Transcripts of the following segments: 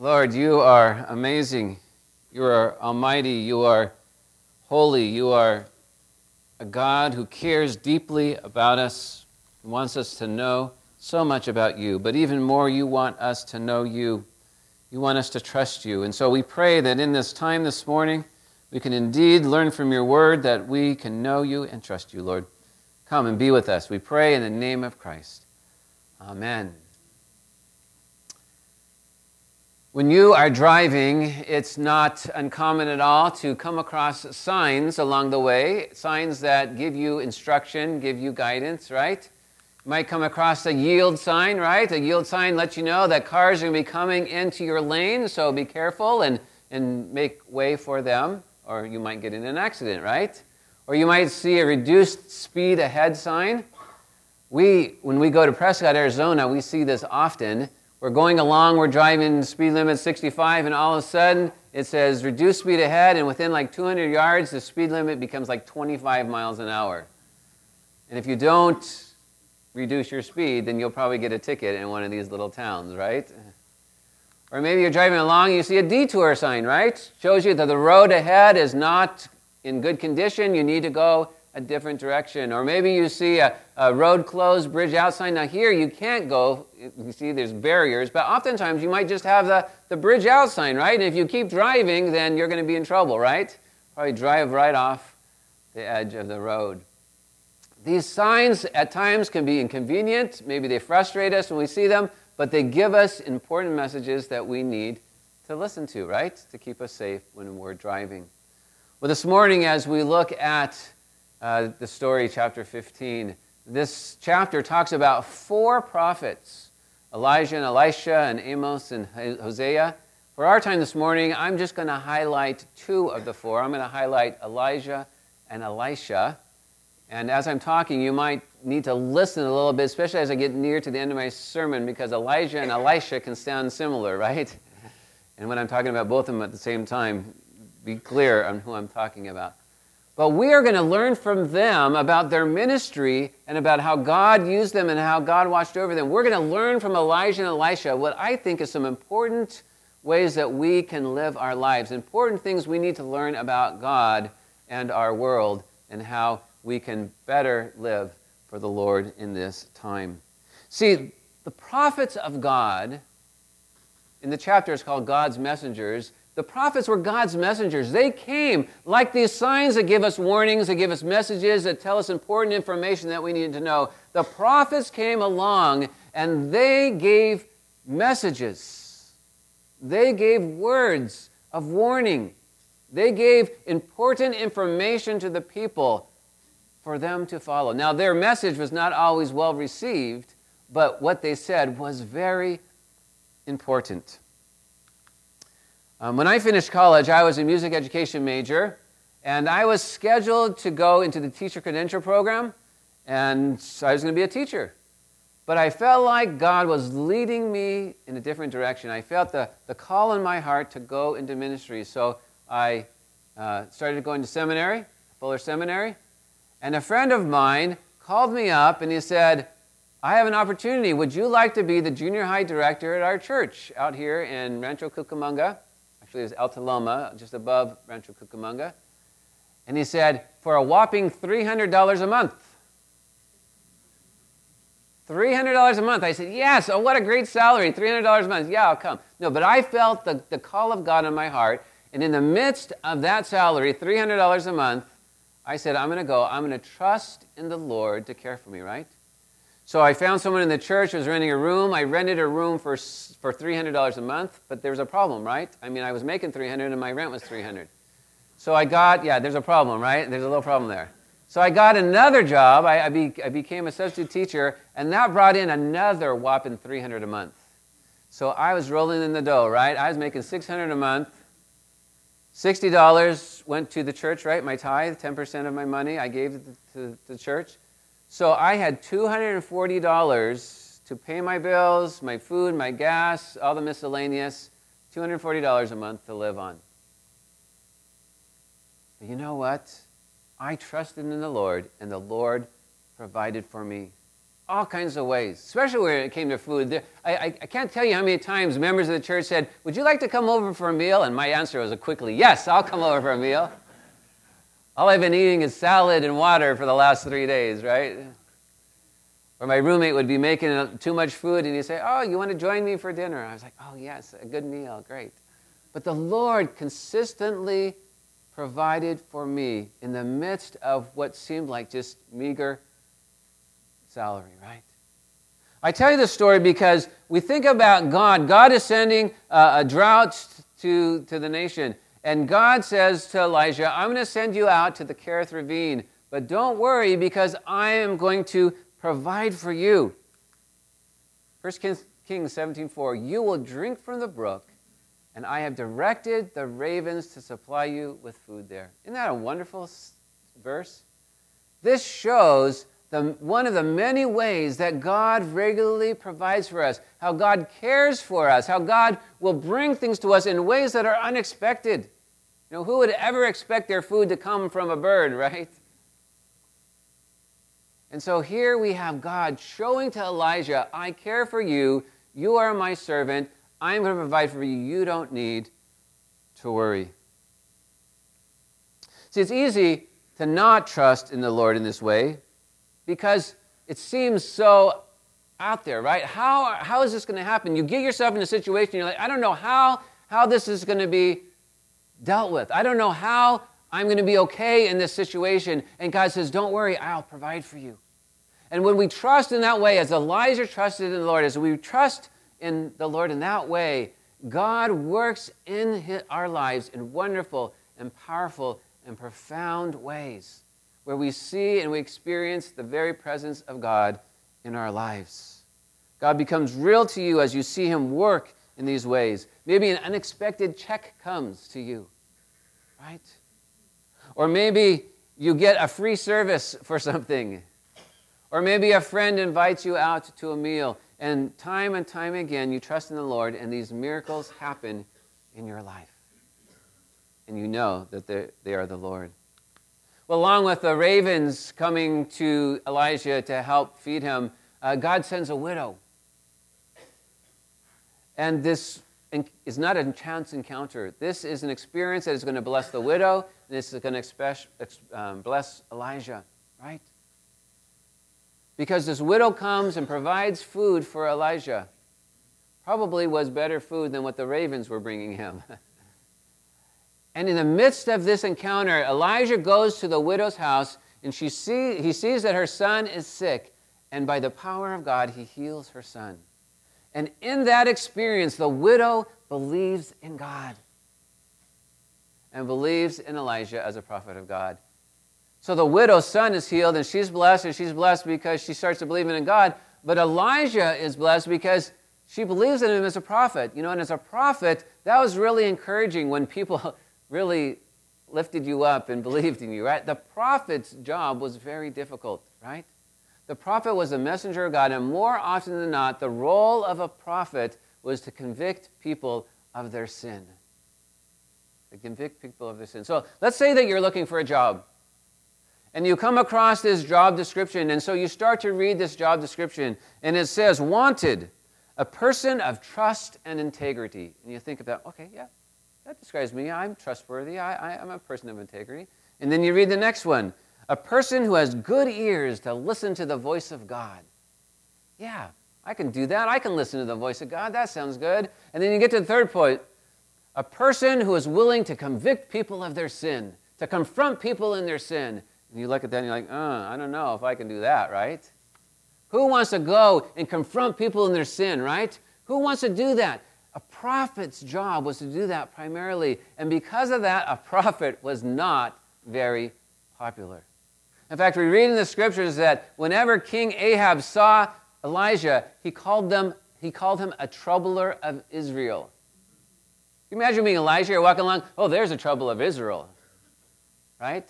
Lord, you are amazing. You are almighty. You are holy. You are a God who cares deeply about us, wants us to know so much about you. But even more, you want us to know you. You want us to trust you. And so we pray that in this time this morning, we can indeed learn from your word that we can know you and trust you, Lord. Come and be with us. We pray in the name of Christ. Amen. When you are driving, it's not uncommon at all to come across signs along the way, signs that give you instruction, give you guidance, right? You might come across a yield sign, right? A yield sign lets you know that cars are going to be coming into your lane, so be careful and, and make way for them, or you might get in an accident, right? Or you might see a reduced speed ahead sign. We, when we go to Prescott, Arizona, we see this often we're going along, we're driving speed limit 65, and all of a sudden it says reduce speed ahead, and within like 200 yards, the speed limit becomes like 25 miles an hour. And if you don't reduce your speed, then you'll probably get a ticket in one of these little towns, right? Or maybe you're driving along, you see a detour sign, right? Shows you that the road ahead is not in good condition, you need to go a different direction. Or maybe you see a, a, road closed, bridge outside. Now, here you can't go. You see, there's barriers, but oftentimes you might just have the, the bridge out sign, right? And if you keep driving, then you're going to be in trouble, right? Probably drive right off the edge of the road. These signs at times can be inconvenient. Maybe they frustrate us when we see them, but they give us important messages that we need to listen to, right? To keep us safe when we're driving. Well, this morning, as we look at uh, the story, chapter 15. This chapter talks about four prophets Elijah and Elisha and Amos and Hosea. For our time this morning, I'm just going to highlight two of the four. I'm going to highlight Elijah and Elisha. And as I'm talking, you might need to listen a little bit, especially as I get near to the end of my sermon, because Elijah and Elisha can sound similar, right? And when I'm talking about both of them at the same time, be clear on who I'm talking about. But we are going to learn from them about their ministry and about how God used them and how God watched over them. We're going to learn from Elijah and Elisha what I think is some important ways that we can live our lives, important things we need to learn about God and our world, and how we can better live for the Lord in this time. See, the prophets of God, in the chapter is called God's messengers, the prophets were God's messengers. They came like these signs that give us warnings, that give us messages, that tell us important information that we need to know. The prophets came along and they gave messages. They gave words of warning. They gave important information to the people for them to follow. Now, their message was not always well received, but what they said was very important. Um, when I finished college, I was a music education major, and I was scheduled to go into the teacher credential program, and I was going to be a teacher. But I felt like God was leading me in a different direction. I felt the, the call in my heart to go into ministry. So I uh, started going to seminary, Fuller Seminary, and a friend of mine called me up and he said, I have an opportunity. Would you like to be the junior high director at our church out here in Rancho Cucamonga? Actually, it was just above Rancho Cucamonga. And he said, for a whopping $300 a month. $300 a month. I said, yes, oh, what a great salary, $300 a month. Yeah, I'll come. No, but I felt the, the call of God in my heart. And in the midst of that salary, $300 a month, I said, I'm going to go. I'm going to trust in the Lord to care for me, right? So I found someone in the church who was renting a room. I rented a room for, for $300 a month, but there was a problem, right? I mean, I was making 300 and my rent was 300. So I got, yeah, there's a problem, right? There's a little problem there. So I got another job. I, I, be, I became a substitute teacher, and that brought in another whopping 300 a month. So I was rolling in the dough, right? I was making 600 a month. $60 went to the church, right? My tithe, 10% of my money I gave to, to the church. So I had $240 to pay my bills, my food, my gas, all the miscellaneous, $240 a month to live on. But you know what? I trusted in the Lord, and the Lord provided for me all kinds of ways, especially when it came to food. I, I, I, can't tell you how many times members of the church said, Would you like to come over for a meal? And my answer was a quickly, Yes, I'll come over for a meal. All I've been eating is salad and water for the last three days, right? Or my roommate would be making too much food and he'd say, Oh, you want to join me for dinner? I was like, Oh, yes, a good meal, great. But the Lord consistently provided for me in the midst of what seemed like just meager salary, right? I tell you this story because we think about God. God is sending uh, a drought to, to the nation. And God says to Elijah, I'm going to send you out to the Kerith Ravine, but don't worry because I am going to provide for you. 1 Kings, Kings 17:4, you will drink from the brook, and I have directed the ravens to supply you with food there. Isn't that a wonderful verse? This shows the, one of the many ways that God regularly provides for us, how God cares for us, how God will bring things to us in ways that are unexpected. You know, who would ever expect their food to come from a bird, right? And so here we have God showing to Elijah, I care for you. You are my servant. I'm going to provide for you. You don't need to worry. See, it's easy to not trust in the Lord in this way because it seems so out there, right? How, how is this going to happen? You get yourself in a situation, you're like, I don't know how, how this is going to be dealt with. I don't know how I'm going to be okay in this situation. And God says, Don't worry, I'll provide for you. And when we trust in that way, as Elijah trusted in the Lord, as we trust in the Lord in that way, God works in our lives in wonderful and powerful and profound ways where we see and we experience the very presence of God in our lives. God becomes real to you as you see Him work in these ways. Maybe an unexpected check comes to you, right? Or maybe you get a free service for something. Or maybe a friend invites you out to a meal. And time and time again, you trust in the Lord, and these miracles happen in your life. And you know that they are the Lord. Well, along with the ravens coming to Elijah to help feed him, uh, God sends a widow. And this is not a chance encounter. This is an experience that is going to bless the widow, and this is going to um, bless Elijah, right? Because this widow comes and provides food for Elijah. Probably was better food than what the ravens were bringing him. And in the midst of this encounter, Elijah goes to the widow's house and she see, he sees that her son is sick. And by the power of God, he heals her son. And in that experience, the widow believes in God and believes in Elijah as a prophet of God. So the widow's son is healed, and she's blessed, and she's blessed because she starts to believe in God. But Elijah is blessed because she believes in him as a prophet. You know, and as a prophet, that was really encouraging when people really lifted you up and believed in you, right? The prophet's job was very difficult, right? The prophet was a messenger of God, and more often than not, the role of a prophet was to convict people of their sin. To convict people of their sin. So let's say that you're looking for a job, and you come across this job description, and so you start to read this job description, and it says, Wanted, a person of trust and integrity. And you think about, okay, yeah, that describes me. I'm trustworthy. I, I, I'm a person of integrity. And then you read the next one a person who has good ears to listen to the voice of God. Yeah, I can do that. I can listen to the voice of God. That sounds good. And then you get to the third point a person who is willing to convict people of their sin, to confront people in their sin. And you look at that and you're like, uh, I don't know if I can do that, right? Who wants to go and confront people in their sin, right? Who wants to do that? Prophet's job was to do that primarily, and because of that, a prophet was not very popular. In fact, we read in the scriptures that whenever King Ahab saw Elijah, he called, them, he called him a troubler of Israel. Can you imagine being Elijah, you're walking along, oh, there's a trouble of Israel, right?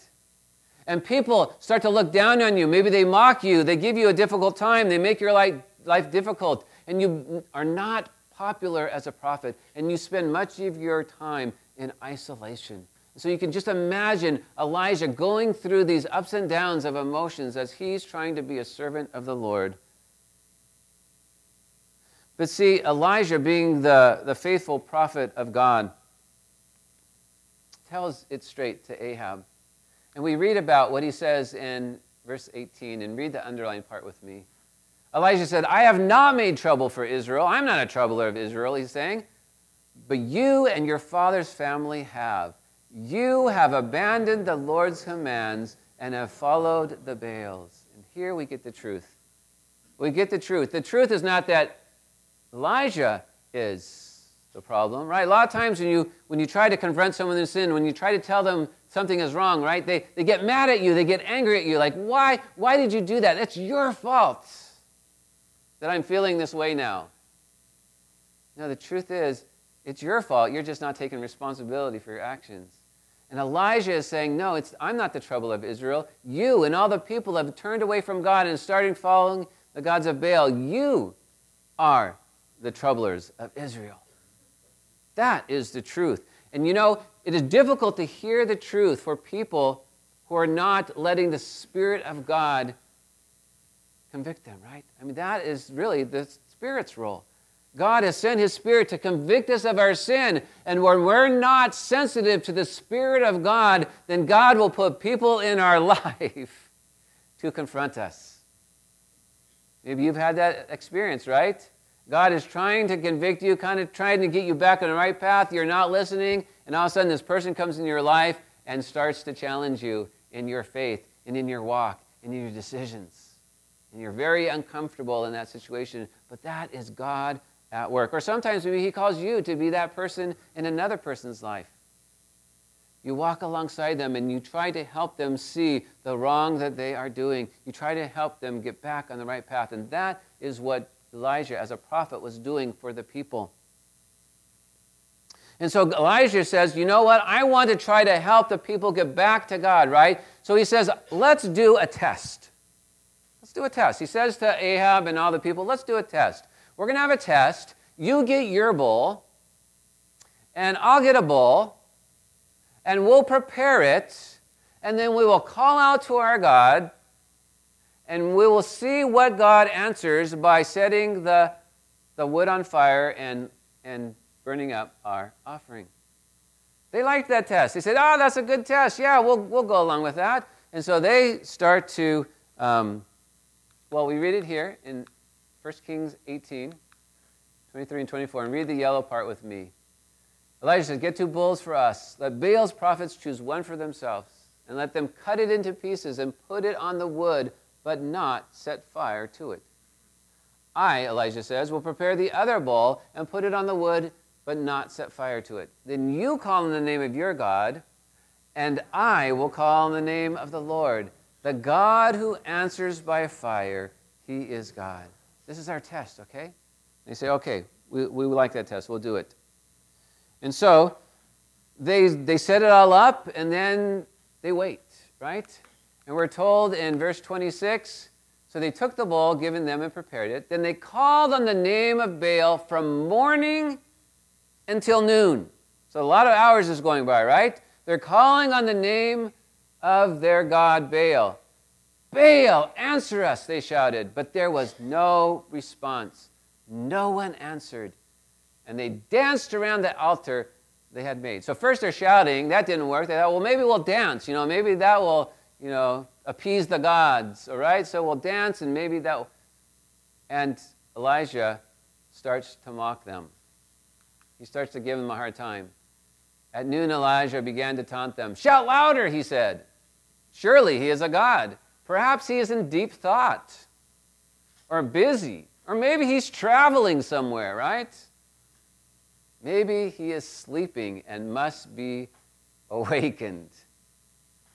And people start to look down on you. Maybe they mock you, they give you a difficult time, they make your life, life difficult, and you are not popular as a prophet, and you spend much of your time in isolation. So you can just imagine Elijah going through these ups and downs of emotions as he's trying to be a servant of the Lord But see, Elijah, being the, the faithful prophet of God, tells it straight to Ahab. And we read about what he says in verse 18, and read the underlined part with me. Elijah said, I have not made trouble for Israel. I'm not a troubler of Israel, he's saying. But you and your father's family have. You have abandoned the Lord's commands and have followed the Baals. And here we get the truth. We get the truth. The truth is not that Elijah is the problem, right? A lot of times when you, when you try to confront someone in sin, when you try to tell them something is wrong, right, they, they get mad at you, they get angry at you, like, why, why did you do that? It's your fault that I'm feeling this way now. No, the truth is, it's your fault. You're just not taking responsibility for your actions. And Elijah is saying, No, it's, I'm not the trouble of Israel. You and all the people have turned away from God and started following the gods of Baal. You are the troublers of Israel. That is the truth. And you know, it is difficult to hear the truth for people who are not letting the Spirit of God convict them, right? I mean, that is really the Spirit's role. God has sent His Spirit to convict us of our sin. And when we're not sensitive to the Spirit of God, then God will put people in our life to confront us. Maybe you've had that experience, right? God is trying to convict you, kind of trying to get you back on the right path. You're not listening, and all of a sudden, this person comes in your life and starts to challenge you in your faith and in your walk and in your decisions. And you're very uncomfortable in that situation, but that is God at work. Or sometimes maybe He calls you to be that person in another person's life. You walk alongside them and you try to help them see the wrong that they are doing. You try to help them get back on the right path. And that is what Elijah, as a prophet, was doing for the people. And so Elijah says, You know what? I want to try to help the people get back to God, right? So he says, Let's do a test. Let's do a test. He says to Ahab and all the people, Let's do a test. We're going to have a test. You get your bull, and I'll get a bull, and we'll prepare it, and then we will call out to our God, and we will see what God answers by setting the, the wood on fire and, and burning up our offering. They liked that test. They said, Oh, that's a good test. Yeah, we'll, we'll go along with that. And so they start to, um, well, we read it here in 1 Kings 18, 23 and 24, and read the yellow part with me. Elijah says, Get two bulls for us. Let Baal's prophets choose one for themselves, and let them cut it into pieces and put it on the wood, but not set fire to it. I, Elijah says, will prepare the other bull and put it on the wood, but not set fire to it. Then you call in the name of your God, and I will call in the name of the Lord. The God who answers by fire, he is God. This is our test, okay? They say, okay, we, we like that test, we'll do it. And so they, they set it all up and then they wait, right? And we're told in verse 26 so they took the bowl given them and prepared it. Then they called on the name of Baal from morning until noon. So a lot of hours is going by, right? They're calling on the name of their god Baal. Baal, answer us, they shouted. But there was no response. No one answered. And they danced around the altar they had made. So first they're shouting. That didn't work. They thought, well, maybe we'll dance. You know, maybe that will, you know, appease the gods. All right? So we'll dance and maybe that. Will... And Elijah starts to mock them. He starts to give them a hard time. At noon, Elijah began to taunt them. Shout louder, he said. Surely he is a God. Perhaps he is in deep thought or busy, or maybe he's traveling somewhere, right? Maybe he is sleeping and must be awakened.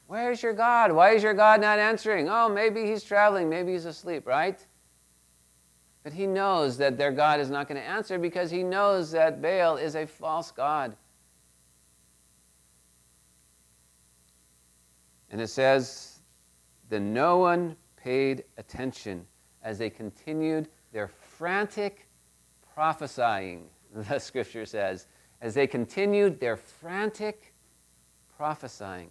Where's your God? Why is your God not answering? Oh, maybe he's traveling, maybe he's asleep, right? But he knows that their God is not going to answer because he knows that Baal is a false God. And it says, then no one paid attention as they continued their frantic prophesying, the scripture says, as they continued their frantic prophesying.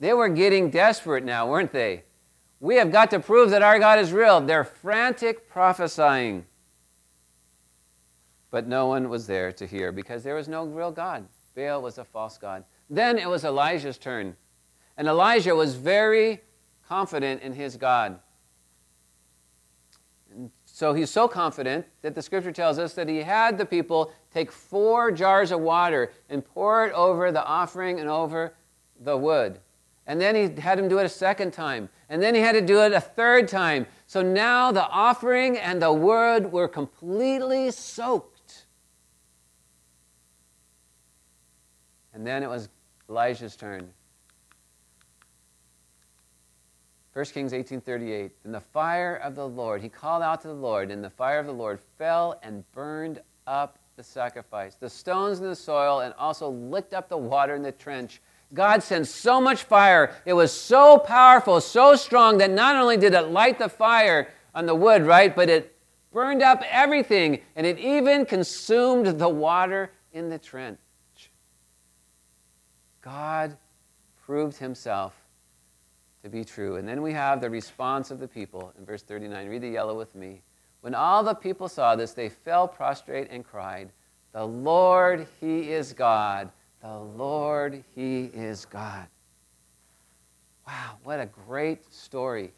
They were getting desperate now, weren't they? We have got to prove that our God is real. They're frantic prophesying. But no one was there to hear because there was no real God. Baal was a false God. Then it was Elijah's turn. And Elijah was very confident in his God. And so he's so confident that the scripture tells us that he had the people take four jars of water and pour it over the offering and over the wood. And then he had him do it a second time. And then he had to do it a third time. So now the offering and the wood were completely soaked. And then it was Elijah's turn. 1 Kings 18:38 In the fire of the Lord he called out to the Lord and the fire of the Lord fell and burned up the sacrifice the stones in the soil and also licked up the water in the trench God sent so much fire. It was so powerful, so strong that not only did it light the fire on the wood, right, but it burned up everything and it even consumed the water in the trench. God proved himself to be true. And then we have the response of the people in verse 39. Read the yellow with me. When all the people saw this, they fell prostrate and cried, The Lord, He is God. The Lord, He is God. Wow, what a great story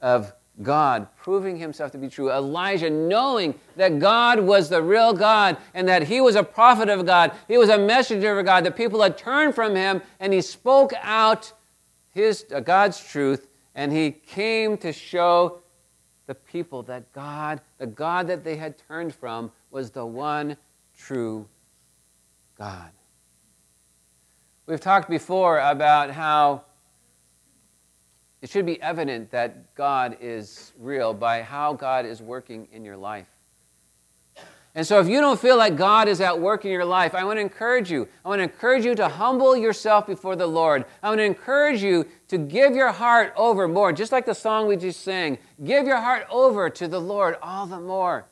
of God proving himself to be true. Elijah knowing that God was the real God and that he was a prophet of God. He was a messenger of God. The people had turned from him and he spoke out his, uh, God's truth and he came to show the people that God, the God that they had turned from, was the one true God. We've talked before about how it should be evident that God is real by how God is working in your life. And so, if you don't feel like God is at work in your life, I want to encourage you. I want to encourage you to humble yourself before the Lord. I want to encourage you to give your heart over more, just like the song we just sang. Give your heart over to the Lord all the more.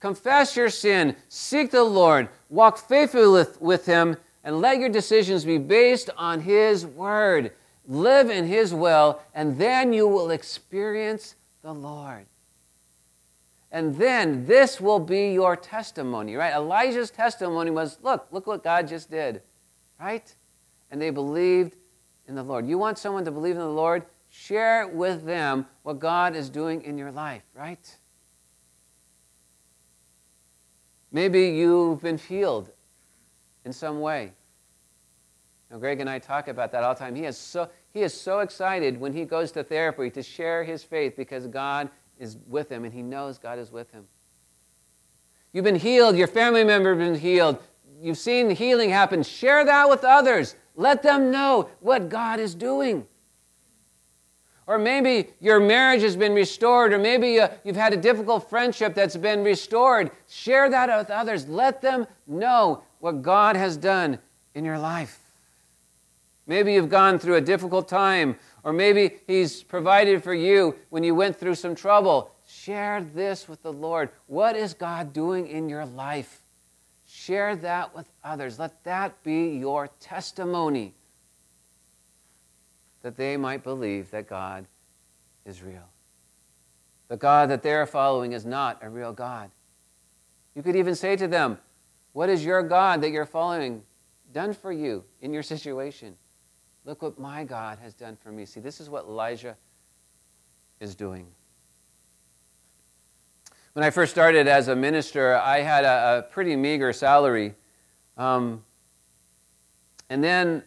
Confess your sin, seek the Lord, walk faithfully with, with Him, and let your decisions be based on His Word. Live in His will, and then you will experience the Lord. And then this will be your testimony, right? Elijah's testimony was look, look what God just did, right? And they believed in the Lord. You want someone to believe in the Lord? Share with them what God is doing in your life, right? Maybe you've been healed in some way. Now, Greg and I talk about that all the time. He is, so, he is so excited when he goes to therapy to share his faith because God is with him and he knows God is with him. You've been healed, your family member has been healed, you've seen healing happen. Share that with others. Let them know what God is doing. Or maybe your marriage has been restored, or maybe uh, you've had a difficult friendship that's been restored. Share that with others. Let them know what God has done in your life. Maybe you've gone through a difficult time, or maybe He's provided for you when you went through some trouble. Share this with the Lord. What is God doing in your life? Share that with others. Let that be your testimony that they might believe that God is real. The God that they're following is not a real God. You could even say to them, what is your God that you're following done for you in your situation? Look what my God has done for me. See, this is what Elijah is doing. When I first started as a minister, I had a, a pretty meager salary. Um, and then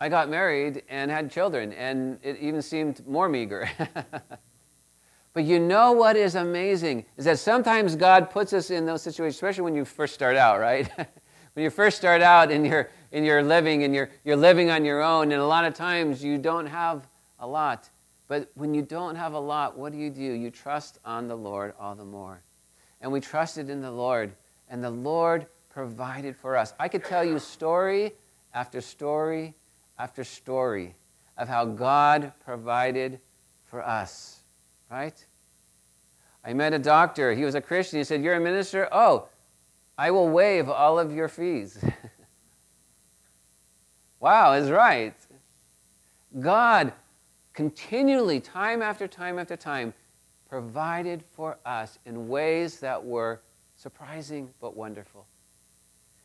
I got married and had children, and it even seemed more meager. But you know what is amazing is that sometimes God puts us in those situations, especially when you first start out, right? when you first start out and you're, and you're living and you're, you're living on your own, and a lot of times you don't have a lot. But when you don't have a lot, what do you do? You trust on the Lord all the more. And we trusted in the Lord, and the Lord provided for us. I could tell you story after story after story of how God provided for us right? I met a doctor. He was a Christian. He said, You're a minister? Oh, I will waive all of your fees. wow, is right. God continually, time after time after time, provided for us in ways that were surprising but wonderful.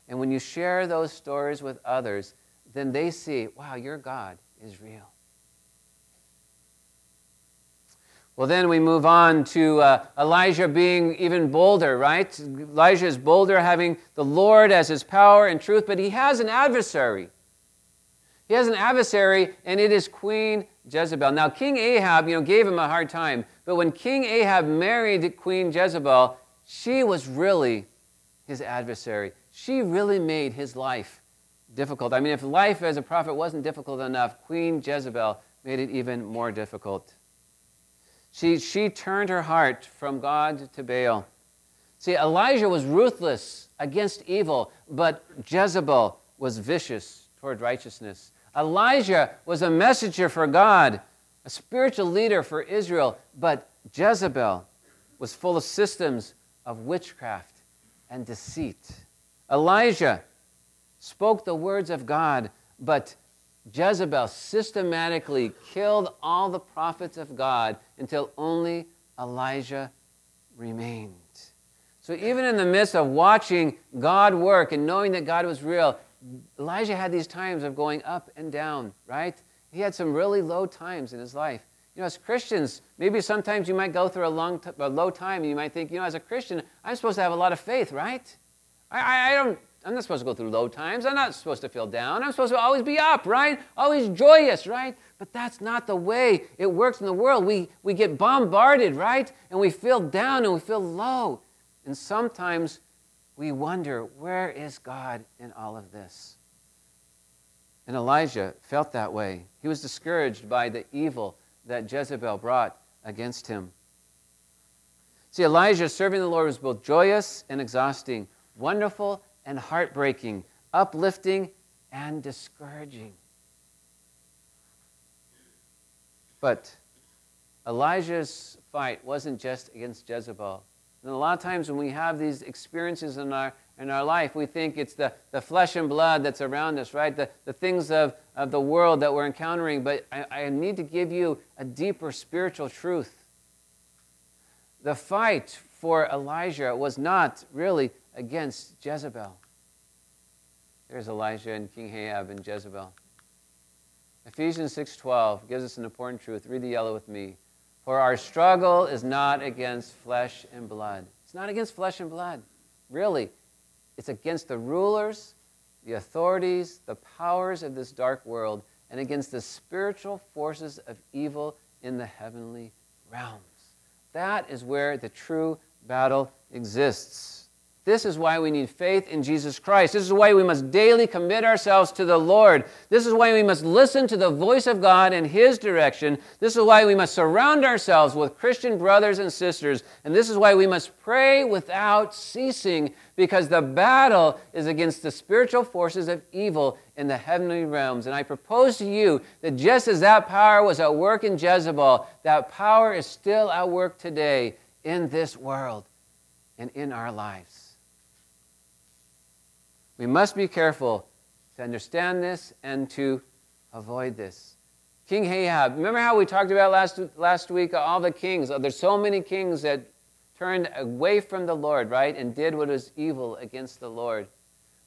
And when you share those stories with others, then they see, wow, your God is real. Well, then we move on to uh, Elijah being even bolder, right? Elijah is bolder, having the Lord as his power and truth, but he has an adversary. He has an adversary, and it is Queen Jezebel. Now, King Ahab, you know, gave him a hard time, but when King Ahab married Queen Jezebel, she was really his adversary. She really made his life difficult. I mean, if life as a prophet wasn't difficult enough, Queen Jezebel made it even more difficult. She, she turned her heart from God to Baal. See, Elijah was ruthless against evil, but Jezebel was vicious toward righteousness. Elijah was a messenger for God, a spiritual leader for Israel, but Jezebel was full of systems of witchcraft and deceit. Elijah spoke the words of God, but Jezebel systematically killed all the prophets of God until only Elijah remained. So, even in the midst of watching God work and knowing that God was real, Elijah had these times of going up and down, right? He had some really low times in his life. You know, as Christians, maybe sometimes you might go through a, long t- a low time and you might think, you know, as a Christian, I'm supposed to have a lot of faith, right? I, I, I don't I'm not supposed to go through low times. I'm not supposed to feel down. I'm supposed to always be up, right? Always joyous, right? But that's not the way it works in the world. We, we get bombarded, right? And we feel down and we feel low. And sometimes we wonder, where is God in all of this? And Elijah felt that way. He was discouraged by the evil that Jezebel brought against him. See, Elijah serving the Lord was both joyous and exhausting, wonderful and heartbreaking, uplifting and discouraging. But Elijah's fight wasn't just against Jezebel. And a lot of times when we have these experiences in our, in our life, we think it's the, the flesh and blood that's around us, right? The, the things of, of the world that we're encountering. But I, I need to give you a deeper spiritual truth. The fight for Elijah was not really against Jezebel. There's Elijah and King Ahab and Jezebel. Ephesians 6:12 gives us an important truth. Read the yellow with me. For our struggle is not against flesh and blood. It's not against flesh and blood. Really. It's against the rulers, the authorities, the powers of this dark world, and against the spiritual forces of evil in the heavenly realms. That is where the true battle exists. This is why we need faith in Jesus Christ. This is why we must daily commit ourselves to the Lord. This is why we must listen to the voice of God and His direction. This is why we must surround ourselves with Christian brothers and sisters. And this is why we must pray without ceasing, because the battle is against the spiritual forces of evil in the heavenly realms. And I propose to you that just as that power was at work in Jezebel, that power is still at work today in this world and in our lives. We must be careful to understand this and to avoid this. King Ahab, remember how we talked about last, last week uh, all the kings? Oh, there's so many kings that turned away from the Lord, right, and did what was evil against the Lord.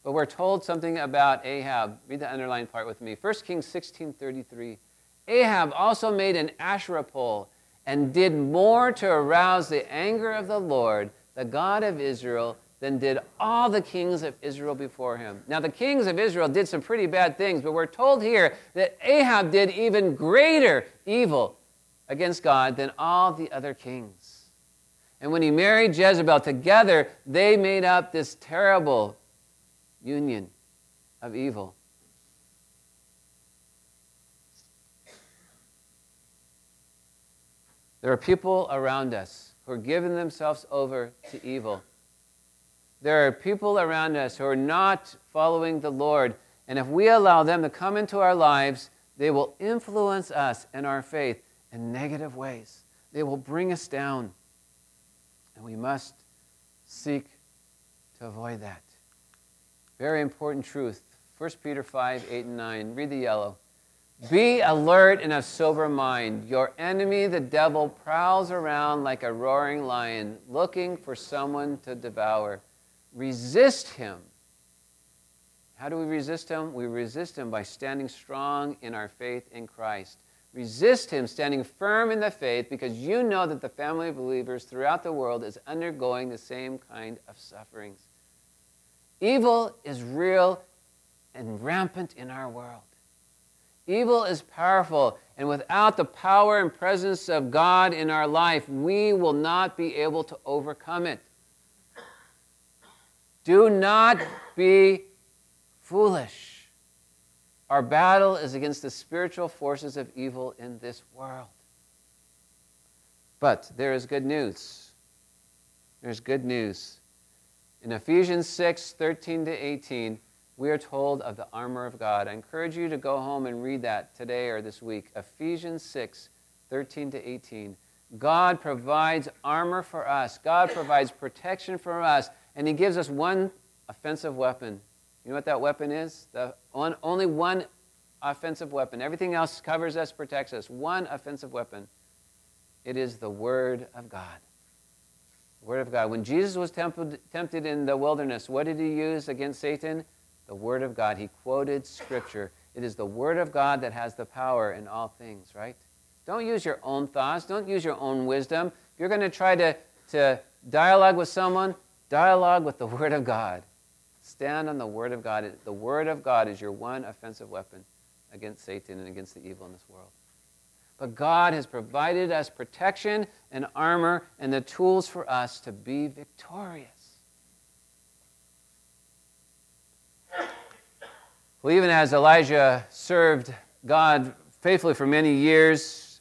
But we're told something about Ahab. Read the underlined part with me. 1 Kings 16:33. Ahab also made an Asherah pole and did more to arouse the anger of the Lord, the God of Israel, than did all the kings of Israel before him. Now, the kings of Israel did some pretty bad things, but we're told here that Ahab did even greater evil against God than all the other kings. And when he married Jezebel, together they made up this terrible union of evil. There are people around us who are giving themselves over to evil there are people around us who are not following the Lord. And if we allow them to come into our lives, they will influence us in our faith in negative ways. They will bring us down. And we must seek to avoid that. Very important truth. 1 Peter 5 8 and 9. Read the yellow. Be alert and of sober mind. Your enemy, the devil, prowls around like a roaring lion, looking for someone to devour. Resist him. How do we resist him? We resist him by standing strong in our faith in Christ. Resist him, standing firm in the faith, because you know that the family of believers throughout the world is undergoing the same kind of sufferings. Evil is real and rampant in our world. Evil is powerful, and without the power and presence of God in our life, we will not be able to overcome it. Do not be foolish. Our battle is against the spiritual forces of evil in this world. But there is good news. There's good news. In Ephesians 6 13 to 18, we are told of the armor of God. I encourage you to go home and read that today or this week. Ephesians 6 13 to 18. God provides armor for us, God provides protection for us, and He gives us one offensive weapon. You know what that weapon is? The one, only one offensive weapon. Everything else covers us, protects us. One offensive weapon. It is the Word of God. The Word of God. When Jesus was tempted, tempted in the wilderness, what did he use against Satan? the Word of God. He quoted Scripture. It is the Word of God that has the power in all things, right? Don't use your own thoughts. Don't use your own wisdom. If you're going to try to, to dialogue with someone, dialogue with the Word of God. Stand on the Word of God. The Word of God is your one offensive weapon against Satan and against the evil in this world. But God has provided us protection and armor and the tools for us to be victorious. Well, even as Elijah served God faithfully for many years,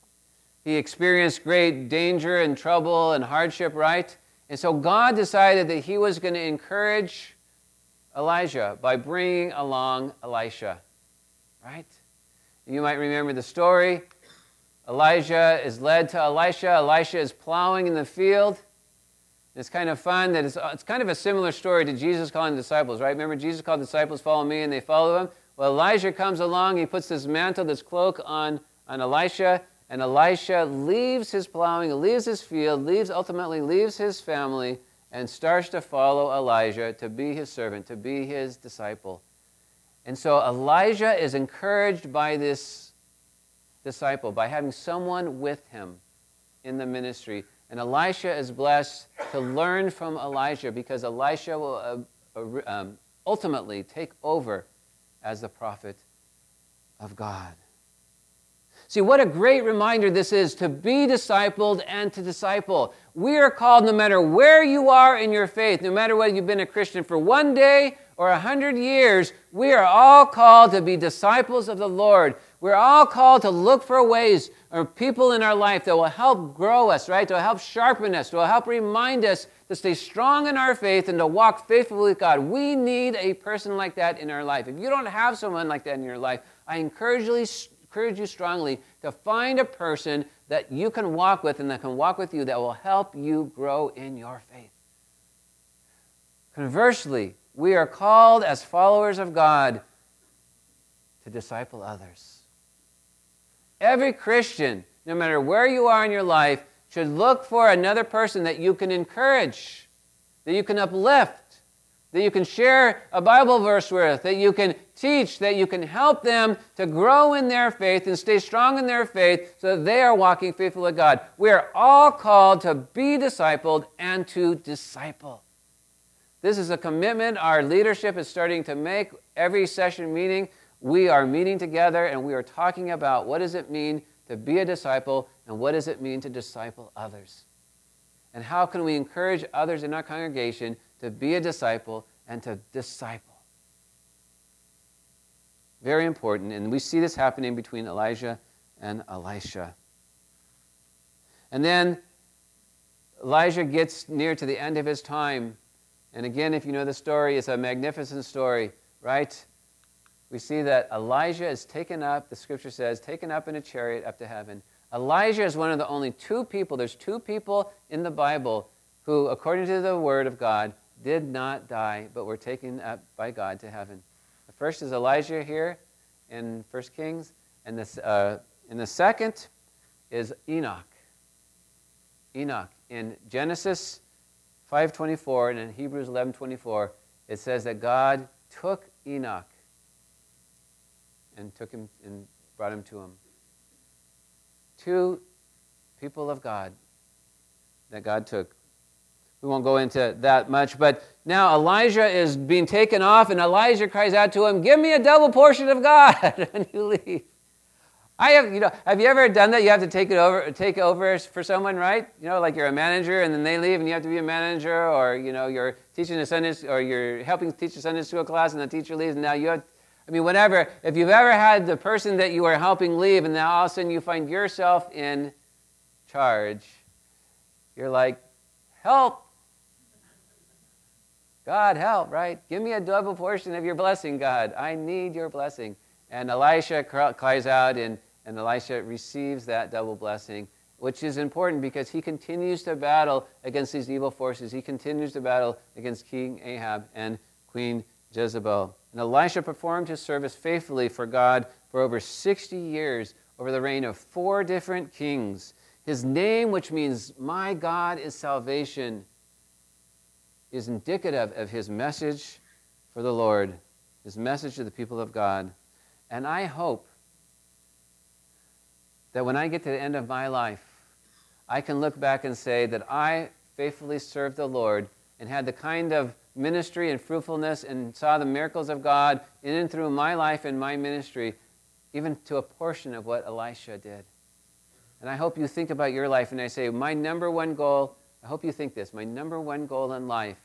he experienced great danger and trouble and hardship, right? And so God decided that he was going to encourage Elijah by bringing along Elisha, right? You might remember the story. Elijah is led to Elisha. Elisha is plowing in the field. It's kind of fun that it's, it's kind of a similar story to Jesus calling the disciples, right? Remember, Jesus called disciples, follow me, and they follow him? Well, Elijah comes along, he puts this mantle, this cloak on, on Elisha, and Elisha leaves his plowing, leaves his field, leaves, ultimately leaves his family, and starts to follow Elijah to be his servant, to be his disciple. And so Elijah is encouraged by this disciple, by having someone with him in the ministry. And Elisha is blessed to learn from Elijah because Elisha will uh, uh, um, ultimately take over as the prophet of God. See, what a great reminder this is to be discipled and to disciple. We are called no matter where you are in your faith, no matter whether you've been a Christian for one day or a hundred years, we are all called to be disciples of the Lord. We're all called to look for ways or people in our life that will help grow us, right? To help sharpen us, to help remind us to stay strong in our faith and to walk faithfully with God. We need a person like that in our life. If you don't have someone like that in your life, I encourage you, encourage you strongly to find a person that you can walk with and that can walk with you that will help you grow in your faith. Conversely, we are called as followers of God to disciple others. Every Christian, no matter where you are in your life, should look for another person that you can encourage, that you can uplift, that you can share a Bible verse with, that you can teach, that you can help them to grow in their faith and stay strong in their faith so that they are walking faithful with God. We are all called to be discipled and to disciple. This is a commitment our leadership is starting to make every session meeting we are meeting together and we are talking about what does it mean to be a disciple and what does it mean to disciple others. And how can we encourage others in our congregation to be a disciple and to disciple? Very important. And we see this happening between Elijah and Elisha. And then Elijah gets near to the end of his time. And again, if you know the story, it's a magnificent story, right? we see that Elijah is taken up, the scripture says, taken up in a chariot up to heaven. Elijah is one of the only two people, there's two people in the Bible who, according to the word of God, did not die, but were taken up by God to heaven. The first is Elijah here in 1 Kings. And, this, uh, and the second is Enoch. Enoch. In Genesis 5.24 and in Hebrews 11.24, it says that God took Enoch and took him and brought him to him. Two people of God that God took. We won't go into that much, but now Elijah is being taken off, and Elijah cries out to him, Give me a double portion of God when you leave. I have, you know, have you ever done that? You have to take it over, take over for someone, right? You know, like you're a manager, and then they leave, and you have to be a manager, or you know, you're teaching a Sunday, or you're helping teach a Sunday school class, and the teacher leaves, and now you have, I mean, whatever. If you've ever had the person that you are helping leave, and now all of a sudden you find yourself in charge, you're like, help. God, help, right? Give me a double portion of your blessing, God. I need your blessing. And Elisha cries out, and, and Elisha receives that double blessing, which is important because he continues to battle against these evil forces. He continues to battle against King Ahab and Queen Jezebel. And Elisha performed his service faithfully for God for over 60 years over the reign of four different kings. His name, which means my God is salvation, is indicative of his message for the Lord, his message to the people of God. And I hope that when I get to the end of my life, I can look back and say that I faithfully served the Lord and had the kind of ministry and fruitfulness and saw the miracles of God in and through my life and my ministry, even to a portion of what Elisha did. And I hope you think about your life and I say, my number one goal, I hope you think this, my number one goal in life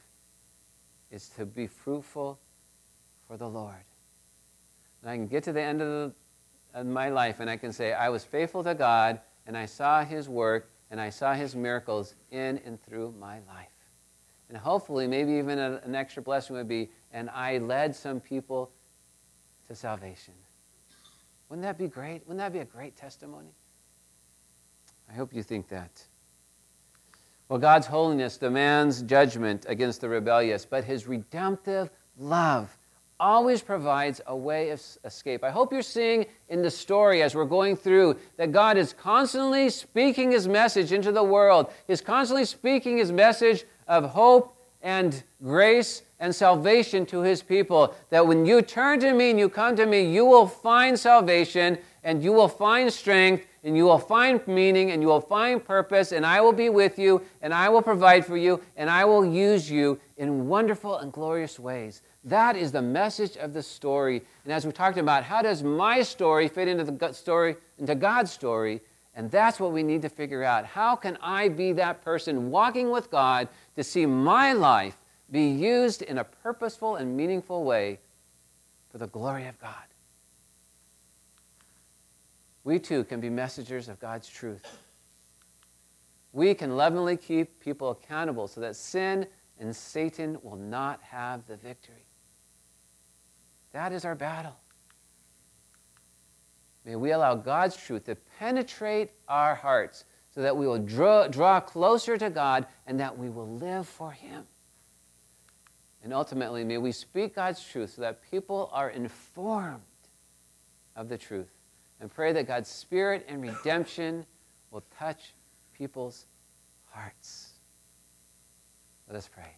is to be fruitful for the Lord. And I can get to the end of, the, of my life and I can say, I was faithful to God and I saw His work and I saw His miracles in and through my life. And hopefully, maybe even a, an extra blessing would be, and I led some people to salvation. Wouldn't that be great? Wouldn't that be a great testimony? I hope you think that. Well, God's holiness demands judgment against the rebellious, but his redemptive love always provides a way of escape. I hope you're seeing in the story as we're going through that God is constantly speaking his message into the world. He's constantly speaking his message of hope and grace and salvation to his people. That when you turn to me and you come to me, you will find salvation and you will find strength and you will find meaning and you will find purpose, and I will be with you, and I will provide for you, and I will use you in wonderful and glorious ways. That is the message of the story. And as we talked about, how does my story fit into the story, into God's story? And that's what we need to figure out. How can I be that person walking with God to see my life be used in a purposeful and meaningful way for the glory of God? We too can be messengers of God's truth. We can lovingly keep people accountable so that sin and Satan will not have the victory. That is our battle. May we allow God's truth to penetrate our hearts so that we will draw, draw closer to God and that we will live for Him. And ultimately, may we speak God's truth so that people are informed of the truth and pray that God's Spirit and redemption will touch people's hearts. Let us pray.